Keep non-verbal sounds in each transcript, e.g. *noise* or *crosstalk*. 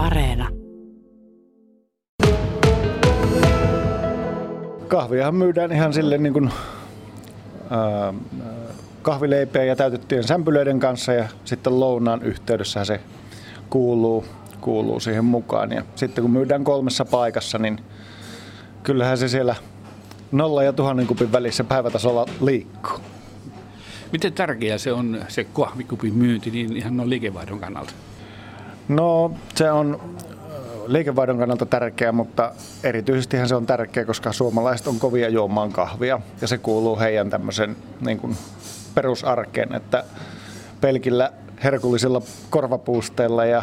Areena. Kahviahan myydään ihan sille niin kuin, kahvileipien ja täytettyjen sämpylöiden kanssa ja sitten lounaan yhteydessä se kuuluu, kuuluu siihen mukaan. Ja sitten kun myydään kolmessa paikassa, niin kyllähän se siellä nolla ja tuhannen kupin välissä päivätasolla liikkuu. Miten tärkeää se on se kahvikupin myynti niin ihan noin liikevaihdon kannalta? No se on liikevaihdon kannalta tärkeä, mutta erityisesti se on tärkeä, koska suomalaiset on kovia juomaan kahvia ja se kuuluu heidän tämmöisen niin kuin perusarkeen, että pelkillä herkullisilla korvapuusteilla ja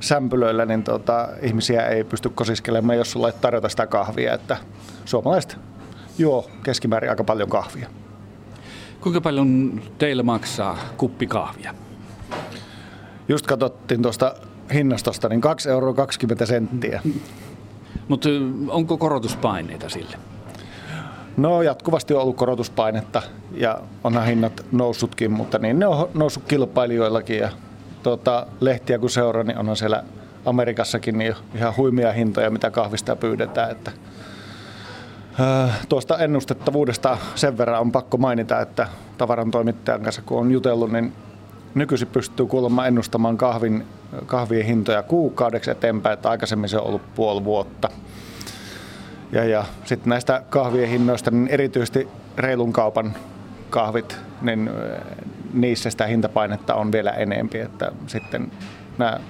sämpylöillä niin tota, ihmisiä ei pysty kosiskelemaan, jos sulla ei tarjota sitä kahvia, että suomalaiset juo keskimäärin aika paljon kahvia. Kuinka paljon teillä maksaa kuppi kahvia? Just katsottiin tuosta hinnastosta, niin 2 euroa 20 senttiä. Mutta onko korotuspaineita sille? No jatkuvasti on ollut korotuspainetta ja onhan hinnat noussutkin, mutta niin ne on noussut kilpailijoillakin ja tuota, lehtiä kun seuraa, niin onhan siellä Amerikassakin niin ihan huimia hintoja, mitä kahvista pyydetään. Että, ää, tuosta ennustettavuudesta sen verran on pakko mainita, että tavaran toimittajan kanssa kun on jutellut, niin nykyisin pystyy kuulemma ennustamaan kahvin, kahvien hintoja kuukaudeksi eteenpäin, että aikaisemmin se on ollut puoli vuotta. Ja, ja sitten näistä kahvien hinnoista, niin erityisesti reilun kaupan kahvit, niin niissä sitä hintapainetta on vielä enempi. Että sitten nämä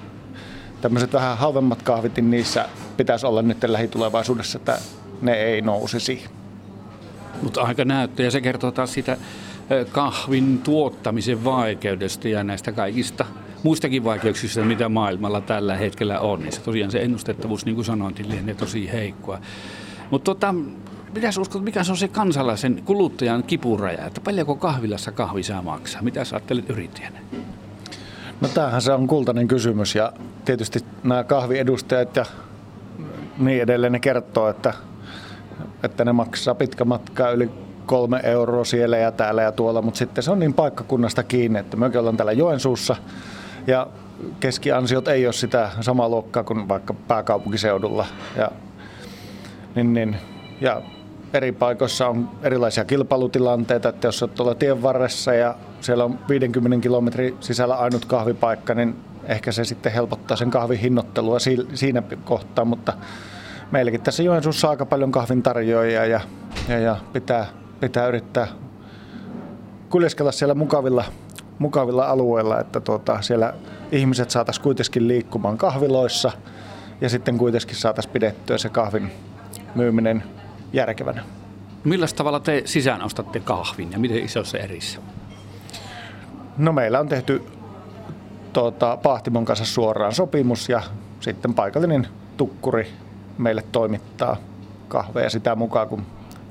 tämmöiset vähän halvemmat kahvit, niin niissä pitäisi olla nyt lähitulevaisuudessa, että ne ei nousisi. Mutta aika näyttää ja se kertoo taas siitä kahvin tuottamisen vaikeudesta ja näistä kaikista muistakin vaikeuksista, mitä maailmalla tällä hetkellä on. Niin se tosiaan se ennustettavuus, niin kuin sanoin, lienee tosi heikkoa. Mutta tota, mitä uskot, mikä se on se kansalaisen kuluttajan kipuraja, että paljonko kahvilassa kahvi saa maksaa? Mitä sä ajattelet yrittäjänä? No tämähän se on kultainen kysymys ja tietysti nämä kahviedustajat ja niin edelleen ne kertoo, että, että ne maksaa pitkä matka yli kolme euroa siellä ja täällä ja tuolla, mutta sitten se on niin paikkakunnasta kiinni, että me ollaan täällä Joensuussa ja keskiansiot ei ole sitä samaa luokkaa kuin vaikka pääkaupunkiseudulla. Ja, niin, niin, ja eri paikoissa on erilaisia kilpailutilanteita, että jos olet tuolla tien varressa ja siellä on 50 kilometrin sisällä ainut kahvipaikka, niin ehkä se sitten helpottaa sen kahvin hinnoittelua siinä kohtaa, mutta meilläkin tässä Joensuussa on aika paljon kahvin tarjoajia ja, ja, ja pitää, pitää yrittää kuljeskella siellä mukavilla, mukavilla alueilla, että tuota, siellä ihmiset saataisiin kuitenkin liikkumaan kahviloissa ja sitten kuitenkin saataisiin pidettyä se kahvin myyminen järkevänä. Millä tavalla te sisään ostatte kahvin ja miten isossa erissä? No meillä on tehty tuota, Pahtimon kanssa suoraan sopimus ja sitten paikallinen tukkuri meille toimittaa kahveja sitä mukaan, kun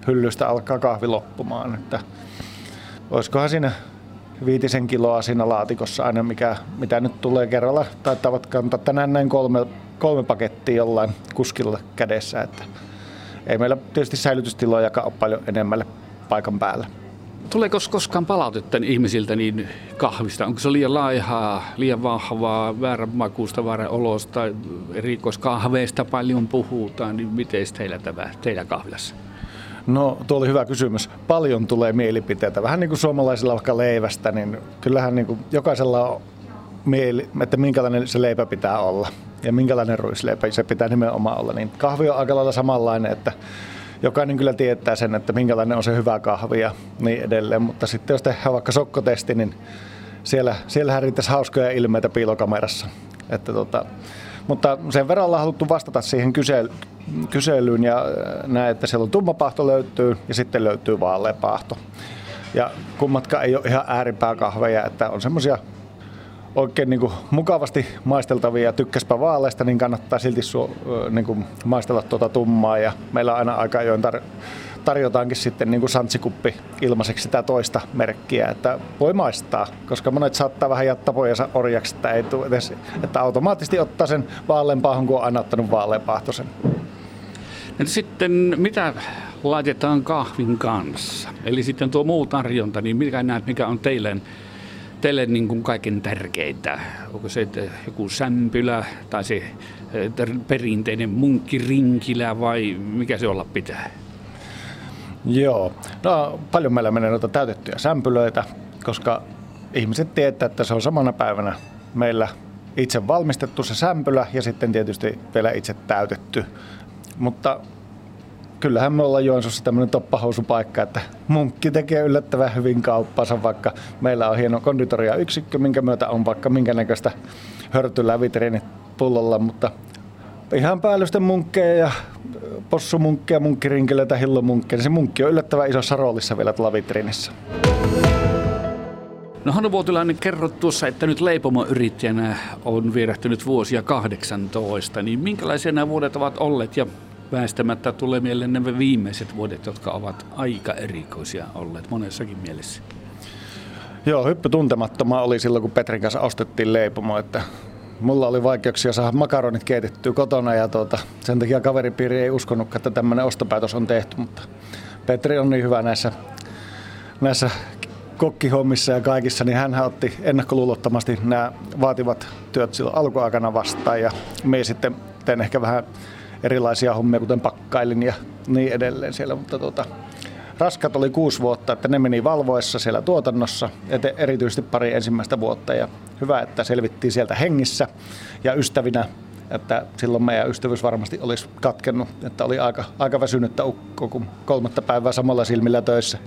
hyllystä alkaa kahvi loppumaan. Että olisikohan siinä viitisen kiloa siinä laatikossa aina, mikä, mitä nyt tulee kerralla. Taittavat kantaa tänään näin kolme, kolme pakettia jollain kuskilla kädessä. Että ei meillä tietysti säilytystiloja ole paljon enemmälle paikan päällä. Tuleeko koskaan palautetta ihmisiltä niin kahvista? Onko se liian laihaa, liian vahvaa, väärän makuusta, väärän olosta, erikoiskahveista paljon puhutaan, niin miten teillä tämä teidän kahvilassa? No tuo oli hyvä kysymys. Paljon tulee mielipiteitä. Vähän niin kuin suomalaisilla vaikka leivästä, niin kyllähän niin kuin jokaisella on mieli, että minkälainen se leipä pitää olla ja minkälainen ruisleipä se pitää nimenomaan olla. Niin kahvi on aika lailla samanlainen, että jokainen kyllä tietää sen, että minkälainen on se hyvä kahvi ja niin edelleen. Mutta sitten jos tehdään vaikka sokkotesti, niin siellä, siellähän riittäisi hauskoja ilmeitä piilokamerassa. Että tota, mutta sen verran ollaan haluttu vastata siihen kysely, kyselyyn ja äh, näin, että siellä on tumma pahto löytyy ja sitten löytyy vaalea pahto. Ja kummatkaan ei ole ihan ääripää kahveja, että on semmoisia oikein niin kuin mukavasti maisteltavia ja tykkäspä vaaleista, niin kannattaa silti su, niin kuin maistella tuota tummaa. Ja meillä on aina aika ajoin tar- tarjotaankin sitten niin kuin santsikuppi ilmaiseksi sitä toista merkkiä, että voi maistaa, koska monet saattaa vähän jättää pojansa orjaksi, että, ei tule edes, että automaattisesti ottaa sen vaaleanpaahan, kun on aina ottanut vaaleanpaahtoisen. Sitten mitä laitetaan kahvin kanssa? Eli sitten tuo muu tarjonta, niin mikä näet, mikä on teille teille niin kuin kaiken tärkeintä? Onko se joku sämpylä tai se perinteinen munkkirinkilä vai mikä se olla pitää? Joo, no paljon meillä menee noita täytettyjä sämpylöitä, koska ihmiset tietää, että se on samana päivänä meillä itse valmistettu se sämpylä ja sitten tietysti vielä itse täytetty. Mutta kyllähän me ollaan Joensuussa tämmöinen toppahousupaikka, että munkki tekee yllättävän hyvin kauppansa, vaikka meillä on hieno konditoria yksikkö, minkä myötä on vaikka minkä näköistä hörtyllä vitriinit pullolla, mutta ihan päällysten munkkeja ja possumunkkeja, munkkirinkeleitä, hillomunkkeja. Se munkki on yllättävän isossa roolissa vielä tuolla vitriinissä. No Hannu Vuotilainen, kerrot tuossa, että nyt leipomoyrittäjänä on vierähtynyt vuosia 18, niin minkälaisia nämä vuodet ovat olleet ja väistämättä tulee mieleen ne viimeiset vuodet, jotka ovat aika erikoisia olleet monessakin mielessä. Joo, hyppy tuntemattomaa oli silloin, kun Petrin kanssa ostettiin leipomo, että mulla oli vaikeuksia saada makaronit keitettyä kotona ja tuota, sen takia kaveripiiri ei uskonut, että tämmöinen ostopäätös on tehty, mutta Petri on niin hyvä näissä, näissä kokkihommissa ja kaikissa, niin hän otti ennakkoluulottomasti nämä vaativat työt silloin alkuaikana vastaan ja me sitten tein ehkä vähän erilaisia hommia, kuten pakkailin ja niin edelleen siellä, mutta tuota, raskat oli kuusi vuotta, että ne meni valvoessa siellä tuotannossa, ete, erityisesti pari ensimmäistä vuotta ja hyvä, että selvittiin sieltä hengissä ja ystävinä, että silloin meidän ystävyys varmasti olisi katkennut, että oli aika, aika väsynyttä ukko, kun kolmatta päivää samalla silmillä töissä.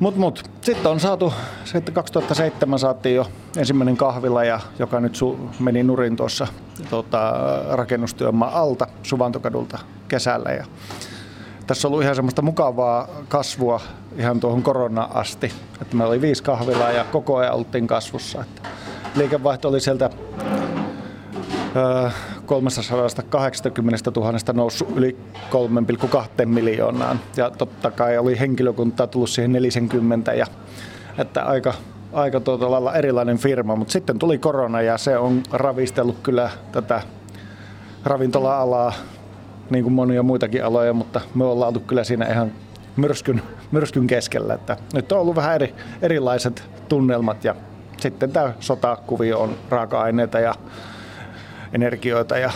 Mut, mut. Sitten on saatu, sitten 2007 saatiin jo ensimmäinen kahvila, ja, joka nyt su, meni nurin tuossa tota, rakennustyömaa alta Suvantokadulta kesällä. Ja tässä on ollut ihan semmoista mukavaa kasvua ihan tuohon korona asti. Että meillä oli viisi kahvilaa ja koko ajan oltiin kasvussa. Että liikevaihto oli sieltä 380 000 noussut yli 3,2 miljoonaan. Ja totta kai oli henkilökuntaa tullut siihen 40 ja että aika, aika tuota lailla erilainen firma, mutta sitten tuli korona ja se on ravistellut kyllä tätä ravintola-alaa niin kuin monia muitakin aloja, mutta me ollaan oltu kyllä siinä ihan myrskyn, myrskyn keskellä. Että nyt on ollut vähän eri, erilaiset tunnelmat ja sitten tämä sotakuvio on raaka-aineita ja energioita ja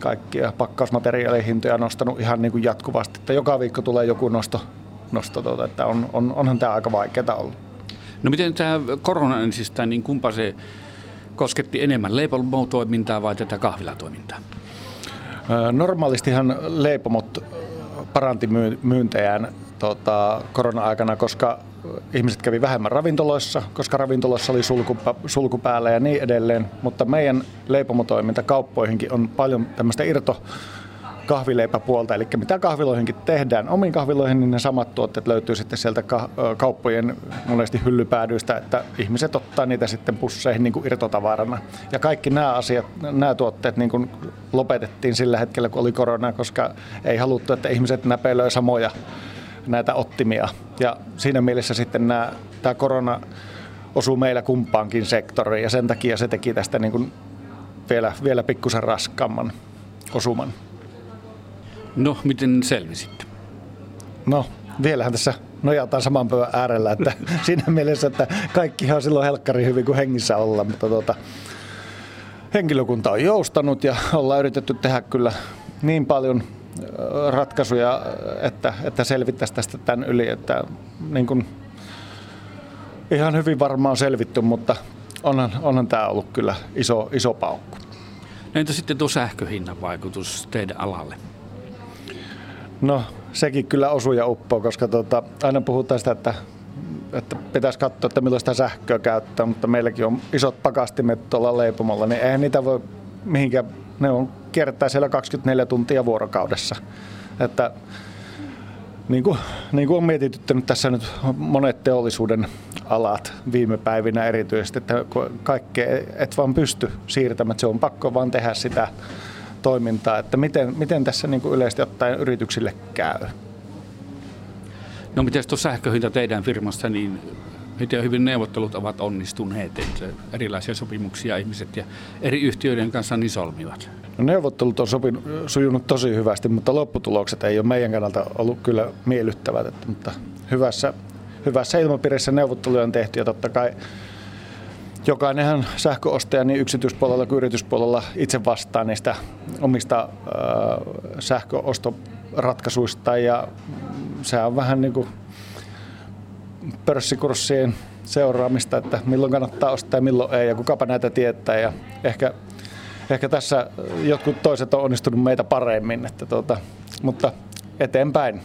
kaikkia pakkausmateriaalihintoja nostanut ihan niin kuin jatkuvasti. Että joka viikko tulee joku nosto, nosto tuota, että on, on, onhan tämä aika vaikeaa ollut. No miten tämä korona ensistään, niin kumpa se kosketti enemmän, leipomotoimintaa vai tätä kahvilatoimintaa? Normaalistihan leipomot paranti myyntejään tota, korona-aikana, koska ihmiset kävi vähemmän ravintoloissa, koska ravintoloissa oli sulku, sulku päällä ja niin edelleen. Mutta meidän leipomotoiminta kauppoihinkin on paljon tämmöistä irto kahvileipäpuolta, eli mitä kahviloihinkin tehdään omiin kahviloihin, niin ne samat tuotteet löytyy sitten sieltä kauppojen monesti hyllypäädyistä, että ihmiset ottaa niitä sitten pusseihin niin kuin irtotavarana. Ja kaikki nämä asiat, nämä tuotteet niin kuin lopetettiin sillä hetkellä, kun oli korona, koska ei haluttu, että ihmiset näpelöi samoja näitä ottimia. Ja siinä mielessä sitten nämä, tämä korona osuu meillä kumpaankin sektoriin ja sen takia se teki tästä niin kuin vielä, vielä pikkusen raskaamman osuman. No, miten selvisitte? No, vielähän tässä nojataan saman pöydän äärellä, että *laughs* siinä mielessä, että kaikki on silloin helkkari hyvin kuin hengissä olla, mutta tuota, henkilökunta on joustanut ja ollaan yritetty tehdä kyllä niin paljon ratkaisuja, että, että selvittäisiin tästä tämän yli, että niin kuin, ihan hyvin varmaan selvitty, mutta onhan, onhan tämä ollut kyllä iso, iso paukku. No entä sitten tuo sähköhinnan vaikutus teidän alalle? No sekin kyllä osuu ja uppoo, koska tota, aina puhutaan sitä, että, että pitäisi katsoa, että milloin sitä sähköä käyttää, mutta meilläkin on isot pakastimet tuolla leipomalla, niin eihän niitä voi mihinkään, ne on kiertää siellä 24 tuntia vuorokaudessa. Että niin kuin, niin kuin on mietityttänyt tässä nyt monet teollisuuden alat viime päivinä erityisesti, että kaikkea et vaan pysty siirtämään, että se on pakko vaan tehdä sitä toimintaa, että miten, miten tässä niin kuin yleisesti ottaen yrityksille käy. No miten tuo sähköhinta teidän firmassa, niin miten hyvin neuvottelut ovat onnistuneet, että erilaisia sopimuksia ihmiset ja eri yhtiöiden kanssa niin solmivat? No neuvottelut on sopinut, sujunut tosi hyvästi, mutta lopputulokset ei ole meidän kannalta ollut kyllä miellyttävät, että, mutta hyvässä, hyvässä ilmapiirissä neuvotteluja on tehty ja totta kai jokainenhan sähköostaja niin yksityispuolella kuin yrityspuolella itse vastaa niistä omista sähköostoratkaisuista ja se on vähän niin kuin pörssikurssien seuraamista, että milloin kannattaa ostaa ja milloin ei ja kukapa näitä tietää ja ehkä, ehkä tässä jotkut toiset on onnistunut meitä paremmin, että tuota, mutta eteenpäin.